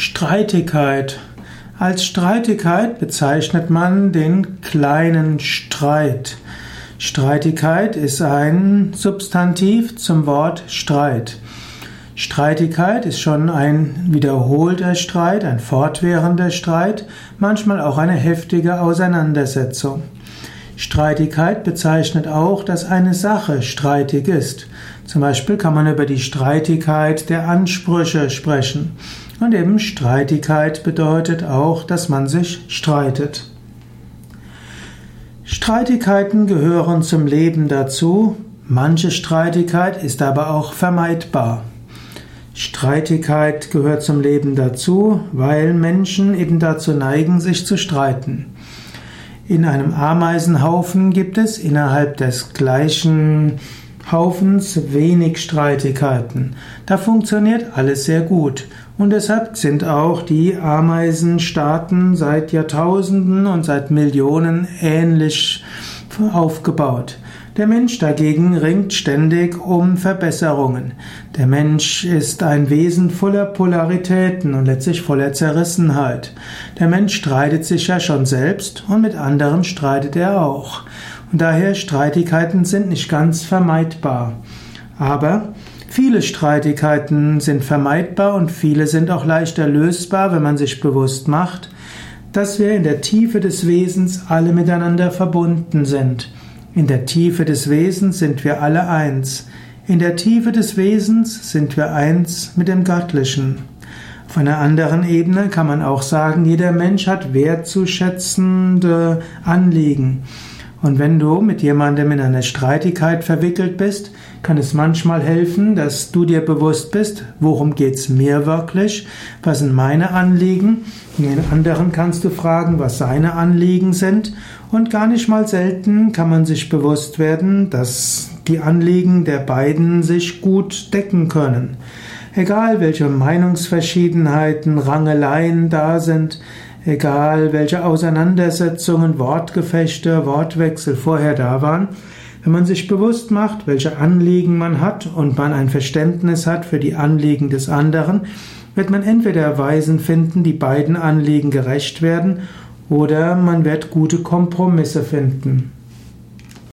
Streitigkeit. Als Streitigkeit bezeichnet man den kleinen Streit. Streitigkeit ist ein Substantiv zum Wort Streit. Streitigkeit ist schon ein wiederholter Streit, ein fortwährender Streit, manchmal auch eine heftige Auseinandersetzung. Streitigkeit bezeichnet auch, dass eine Sache streitig ist. Zum Beispiel kann man über die Streitigkeit der Ansprüche sprechen. Und eben Streitigkeit bedeutet auch, dass man sich streitet. Streitigkeiten gehören zum Leben dazu, manche Streitigkeit ist aber auch vermeidbar. Streitigkeit gehört zum Leben dazu, weil Menschen eben dazu neigen, sich zu streiten. In einem Ameisenhaufen gibt es innerhalb des gleichen Haufens wenig Streitigkeiten. Da funktioniert alles sehr gut. Und deshalb sind auch die Ameisenstaaten seit Jahrtausenden und seit Millionen ähnlich aufgebaut. Der Mensch dagegen ringt ständig um Verbesserungen. Der Mensch ist ein Wesen voller Polaritäten und letztlich voller Zerrissenheit. Der Mensch streitet sich ja schon selbst und mit anderen streitet er auch. Und daher Streitigkeiten sind nicht ganz vermeidbar. Aber viele Streitigkeiten sind vermeidbar und viele sind auch leichter lösbar, wenn man sich bewusst macht, dass wir in der Tiefe des Wesens alle miteinander verbunden sind. In der Tiefe des Wesens sind wir alle eins. In der Tiefe des Wesens sind wir eins mit dem Göttlichen. Auf einer anderen Ebene kann man auch sagen, jeder Mensch hat wertzuschätzende Anliegen. Und wenn du mit jemandem in einer Streitigkeit verwickelt bist, kann es manchmal helfen, dass du dir bewusst bist, worum geht's mir wirklich, was sind meine Anliegen. Den anderen kannst du fragen, was seine Anliegen sind. Und gar nicht mal selten kann man sich bewusst werden, dass die Anliegen der beiden sich gut decken können. Egal welche Meinungsverschiedenheiten, Rangeleien da sind, egal welche Auseinandersetzungen, Wortgefechte, Wortwechsel vorher da waren, wenn man sich bewusst macht, welche Anliegen man hat und man ein Verständnis hat für die Anliegen des anderen, wird man entweder Weisen finden, die beiden Anliegen gerecht werden, oder man wird gute Kompromisse finden.